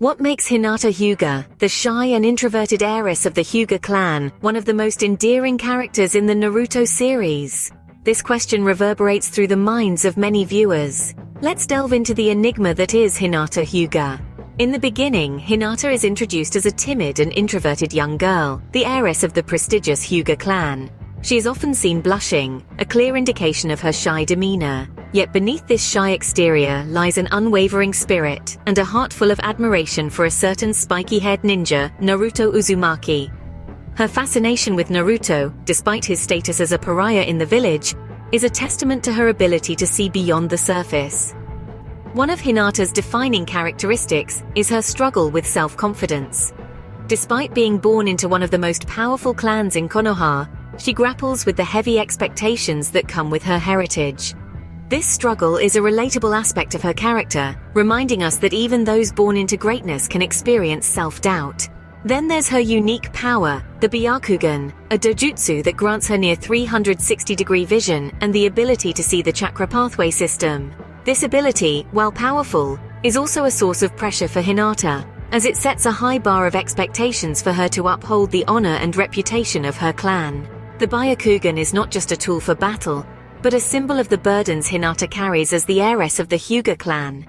What makes Hinata Hyuga, the shy and introverted heiress of the Hyuga clan, one of the most endearing characters in the Naruto series? This question reverberates through the minds of many viewers. Let's delve into the enigma that is Hinata Hyuga. In the beginning, Hinata is introduced as a timid and introverted young girl, the heiress of the prestigious Hyuga clan. She is often seen blushing, a clear indication of her shy demeanor. Yet beneath this shy exterior lies an unwavering spirit and a heart full of admiration for a certain spiky-haired ninja, Naruto Uzumaki. Her fascination with Naruto, despite his status as a pariah in the village, is a testament to her ability to see beyond the surface. One of Hinata's defining characteristics is her struggle with self-confidence. Despite being born into one of the most powerful clans in Konoha, she grapples with the heavy expectations that come with her heritage. This struggle is a relatable aspect of her character, reminding us that even those born into greatness can experience self-doubt. Then there's her unique power, the Byakugan, a dojutsu that grants her near 360-degree vision and the ability to see the chakra pathway system. This ability, while powerful, is also a source of pressure for Hinata, as it sets a high bar of expectations for her to uphold the honor and reputation of her clan. The Byakugan is not just a tool for battle, but a symbol of the burdens Hinata carries as the heiress of the Hyuga clan.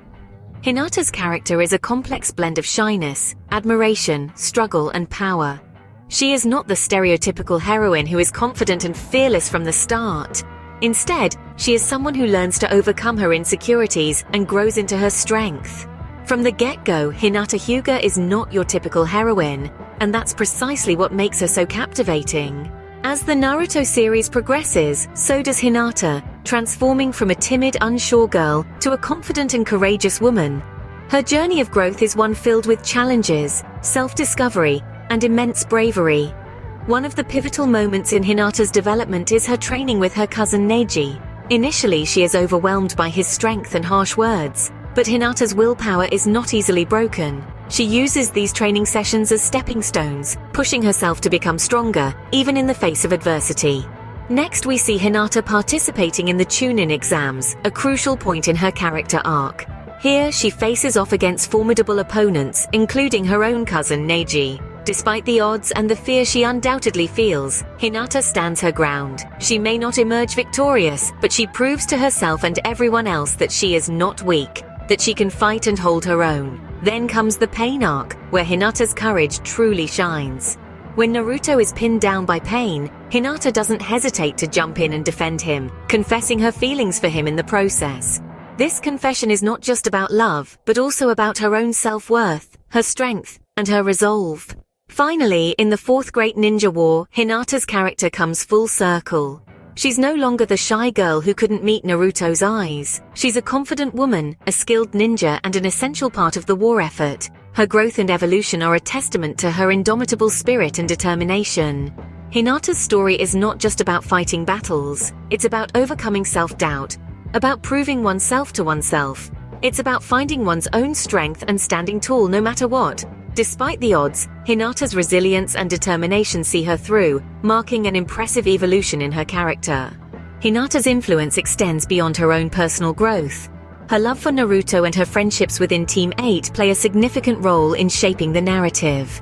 Hinata's character is a complex blend of shyness, admiration, struggle, and power. She is not the stereotypical heroine who is confident and fearless from the start. Instead, she is someone who learns to overcome her insecurities and grows into her strength. From the get-go, Hinata Hyuga is not your typical heroine, and that's precisely what makes her so captivating. As the Naruto series progresses, so does Hinata, transforming from a timid, unsure girl to a confident and courageous woman. Her journey of growth is one filled with challenges, self-discovery, and immense bravery. One of the pivotal moments in Hinata's development is her training with her cousin Neji. Initially, she is overwhelmed by his strength and harsh words, but Hinata's willpower is not easily broken. She uses these training sessions as stepping stones, pushing herself to become stronger, even in the face of adversity. Next, we see Hinata participating in the Chunin exams, a crucial point in her character arc. Here, she faces off against formidable opponents, including her own cousin Neji. Despite the odds and the fear she undoubtedly feels, Hinata stands her ground. She may not emerge victorious, but she proves to herself and everyone else that she is not weak, that she can fight and hold her own. Then comes the pain arc, where Hinata's courage truly shines. When Naruto is pinned down by pain, Hinata doesn't hesitate to jump in and defend him, confessing her feelings for him in the process. This confession is not just about love, but also about her own self-worth, her strength, and her resolve. Finally, in the Fourth Great Ninja War, Hinata's character comes full circle. She's no longer the shy girl who couldn't meet Naruto's eyes. She's a confident woman, a skilled ninja and an essential part of the war effort. Her growth and evolution are a testament to her indomitable spirit and determination. Hinata's story is not just about fighting battles, it's about overcoming self-doubt, about proving oneself to oneself. It's about finding one's own strength and standing tall no matter what. Despite the odds, Hinata's resilience and determination see her through, marking an impressive evolution in her character. Hinata's influence extends beyond her own personal growth. Her love for Naruto and her friendships within Team 8 play a significant role in shaping the narrative.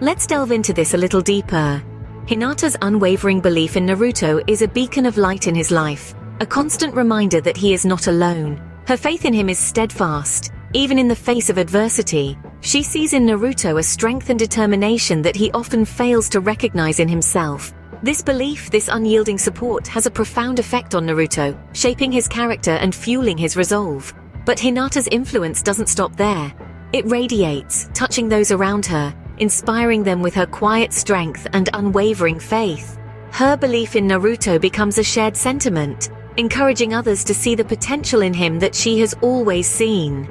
Let's delve into this a little deeper. Hinata's unwavering belief in Naruto is a beacon of light in his life, a constant reminder that he is not alone. Her faith in him is steadfast, even in the face of adversity, she sees in Naruto a strength and determination that he often fails to recognize in himself. This belief, this unyielding support, has a profound effect on Naruto, shaping his character and fueling his resolve. But Hinata's influence doesn't stop there. It radiates, touching those around her, inspiring them with her quiet strength and unwavering faith. Her belief in Naruto becomes a shared sentiment, encouraging others to see the potential in him that she has always seen.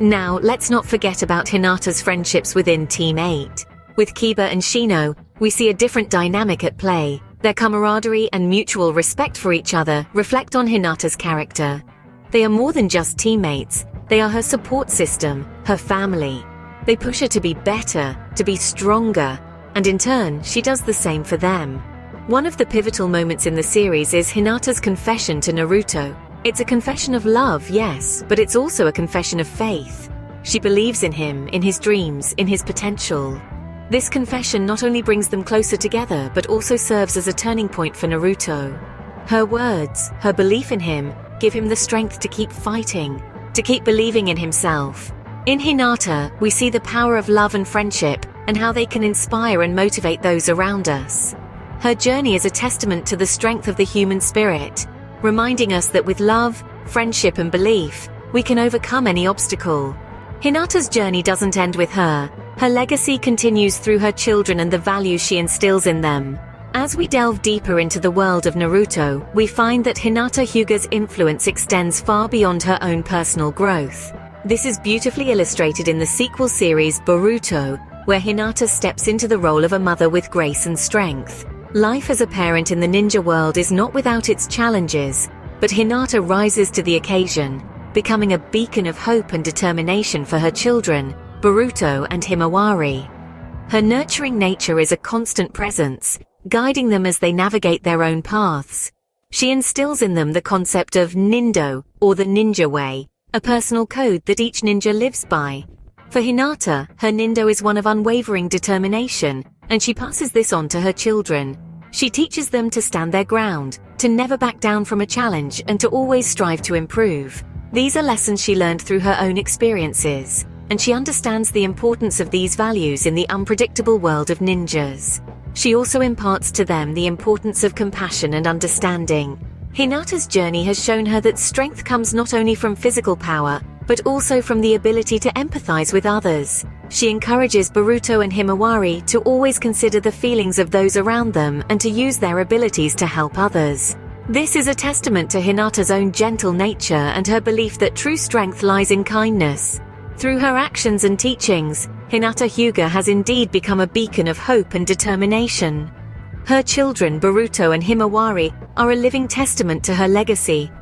Now, let's not forget about Hinata's friendships within Team 8. With Kiba and Shino, we see a different dynamic at play. Their camaraderie and mutual respect for each other reflect on Hinata's character. They are more than just teammates, they are her support system, her family. They push her to be better, to be stronger, and in turn, she does the same for them. One of the pivotal moments in the series is Hinata's confession to Naruto, it's a confession of love, yes, but it's also a confession of faith. She believes in him, in his dreams, in his potential. This confession not only brings them closer together, but also serves as a turning point for Naruto. Her words, her belief in him, give him the strength to keep fighting, to keep believing in himself. In Hinata, we see the power of love and friendship and how they can inspire and motivate those around us. Her journey is a testament to the strength of the human spirit, reminding us that with love, friendship, and belief, we can overcome any obstacle. Hinata's journey doesn't end with her. Her legacy continues through her children and the values she instills in them. As we delve deeper into the world of Naruto, we find that Hinata Hyuga's influence extends far beyond her own personal growth. This is beautifully illustrated in the sequel series Boruto, where Hinata steps into the role of a mother with grace and strength. Life as a parent in the ninja world is not without its challenges, but Hinata rises to the occasion, becoming a beacon of hope and determination for her children, Boruto and Himawari. Her nurturing nature is a constant presence, guiding them as they navigate their own paths. She instills in them the concept of Nindo, or the ninja way, a personal code that each ninja lives by. For Hinata, her Nindo is one of unwavering determination, and she passes this on to her children. She teaches them to stand their ground, to never back down from a challenge, and to always strive to improve. These are lessons she learned through her own experiences, and she understands the importance of these values in the unpredictable world of ninjas. She also imparts to them the importance of compassion and understanding. Hinata's journey has shown her that strength comes not only from physical power, but also from the ability to empathize with others. She encourages Boruto and Himawari to always consider the feelings of those around them and to use their abilities to help others. This is a testament to Hinata's own gentle nature and her belief that true strength lies in kindness. Through her actions and teachings, Hinata Hyuga has indeed become a beacon of hope and determination. Her children, Boruto and Himawari, are a living testament to her legacy.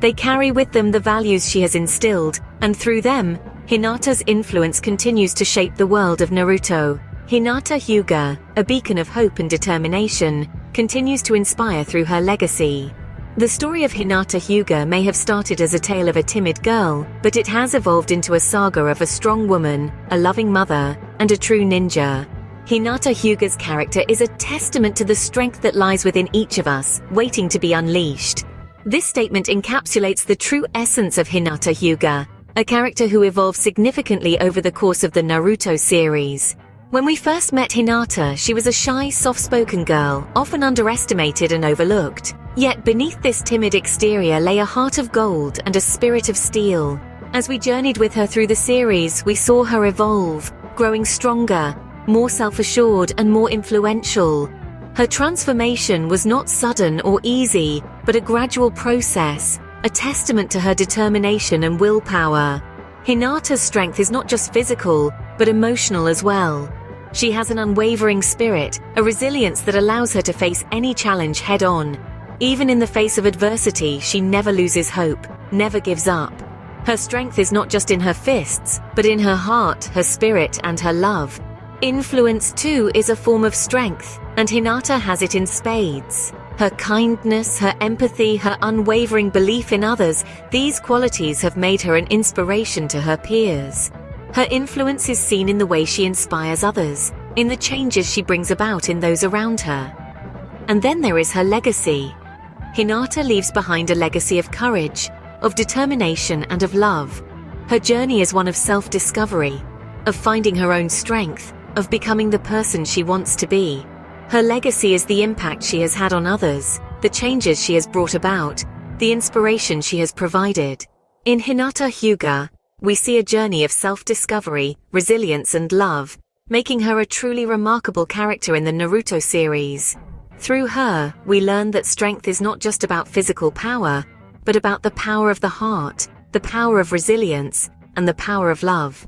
They carry with them the values she has instilled, and through them, Hinata's influence continues to shape the world of Naruto. Hinata Hyuga, a beacon of hope and determination, continues to inspire through her legacy. The story of Hinata Hyuga may have started as a tale of a timid girl, but it has evolved into a saga of a strong woman, a loving mother, and a true ninja. Hinata Hyuga's character is a testament to the strength that lies within each of us, waiting to be unleashed. This statement encapsulates the true essence of Hinata Hyuga, a character who evolved significantly over the course of the Naruto series. When we first met Hinata, she was a shy, soft-spoken girl, often underestimated and overlooked. Yet beneath this timid exterior lay a heart of gold and a spirit of steel. As we journeyed with her through the series, we saw her evolve, growing stronger, more self-assured and more influential. Her transformation was not sudden or easy, but a gradual process, a testament to her determination and willpower. Hinata's strength is not just physical, but emotional as well. She has an unwavering spirit, a resilience that allows her to face any challenge head on. Even in the face of adversity, she never loses hope, never gives up. Her strength is not just in her fists, but in her heart, her spirit, and her love. Influence, too, is a form of strength, and Hinata has it in spades. Her kindness, her empathy, her unwavering belief in others, these qualities have made her an inspiration to her peers. Her influence is seen in the way she inspires others, in the changes she brings about in those around her. And then there is her legacy. Hinata leaves behind a legacy of courage, of determination, and of love. Her journey is one of self-discovery, of finding her own strength, of becoming the person she wants to be. Her legacy is the impact she has had on others, the changes she has brought about, the inspiration she has provided. In Hinata Hyuga, we see a journey of self-discovery, resilience and love, making her a truly remarkable character in the Naruto series. Through her, we learn that strength is not just about physical power, but about the power of the heart, the power of resilience, and the power of love.